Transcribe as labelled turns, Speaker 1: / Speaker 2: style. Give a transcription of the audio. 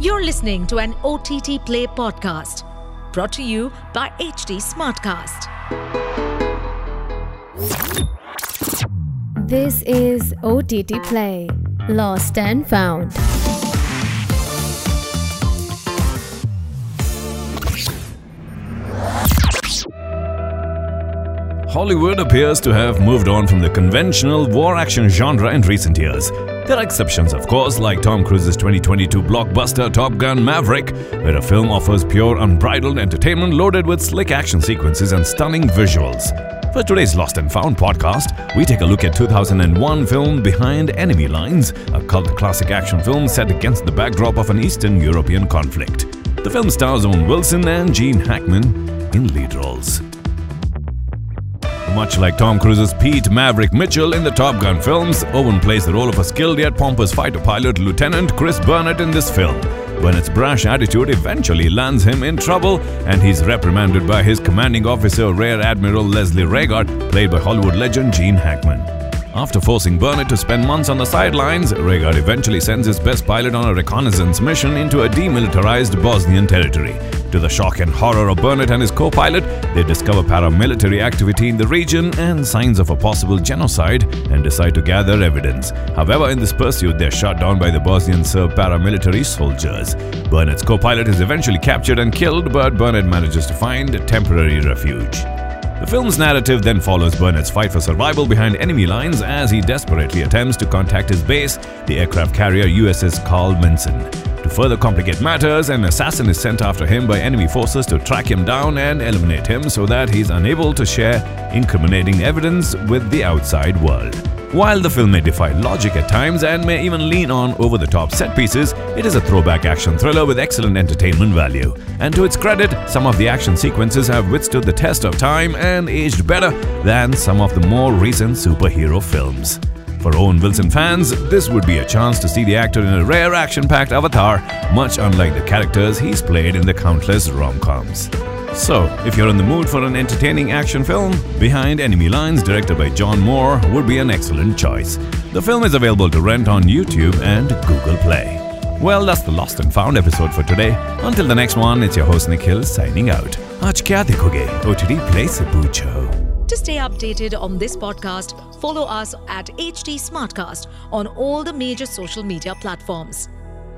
Speaker 1: You're listening to an OTT Play podcast brought to you by HT Smartcast.
Speaker 2: This is OTT Play Lost and Found.
Speaker 3: Hollywood appears to have moved on from the conventional war action genre in recent years. There are exceptions, of course, like Tom Cruise's 2022 blockbuster Top Gun Maverick, where a film offers pure, unbridled entertainment loaded with slick action sequences and stunning visuals. For today's Lost and Found podcast, we take a look at 2001 film Behind Enemy Lines, a cult classic action film set against the backdrop of an Eastern European conflict. The film stars Owen Wilson and Gene Hackman in lead roles. Much like Tom Cruise's Pete Maverick Mitchell in the Top Gun films, Owen plays the role of a skilled yet pompous fighter pilot, Lieutenant Chris Burnett, in this film. Burnett's brash attitude eventually lands him in trouble, and he's reprimanded by his commanding officer, Rear Admiral Leslie Reigart, played by Hollywood legend Gene Hackman. After forcing Burnett to spend months on the sidelines, Reigart eventually sends his best pilot on a reconnaissance mission into a demilitarized Bosnian territory. To the shock and horror of Burnett and his co pilot, they discover paramilitary activity in the region and signs of a possible genocide and decide to gather evidence. However, in this pursuit, they're shot down by the Bosnian Serb paramilitary soldiers. Burnett's co pilot is eventually captured and killed, but Burnett manages to find temporary refuge. The film's narrative then follows Burnett's fight for survival behind enemy lines as he desperately attempts to contact his base, the aircraft carrier USS Carl Vinson. To further complicate matters, an assassin is sent after him by enemy forces to track him down and eliminate him so that he's unable to share incriminating evidence with the outside world. While the film may defy logic at times and may even lean on over the top set pieces, it is a throwback action thriller with excellent entertainment value. And to its credit, some of the action sequences have withstood the test of time and aged better than some of the more recent superhero films. For Owen Wilson fans, this would be a chance to see the actor in a rare action packed avatar, much unlike the characters he's played in the countless rom coms. So, if you're in the mood for an entertaining action film, Behind Enemy Lines, directed by John Moore, would be an excellent choice. The film is available to rent on YouTube and Google Play. Well, that's the Lost and Found episode for today. Until the next one, it's your host Nikhil signing out. Aaj kya dekhoge? OTT Play se poocho.
Speaker 1: To stay updated on this podcast, follow us at HT Smartcast on all the major social media platforms.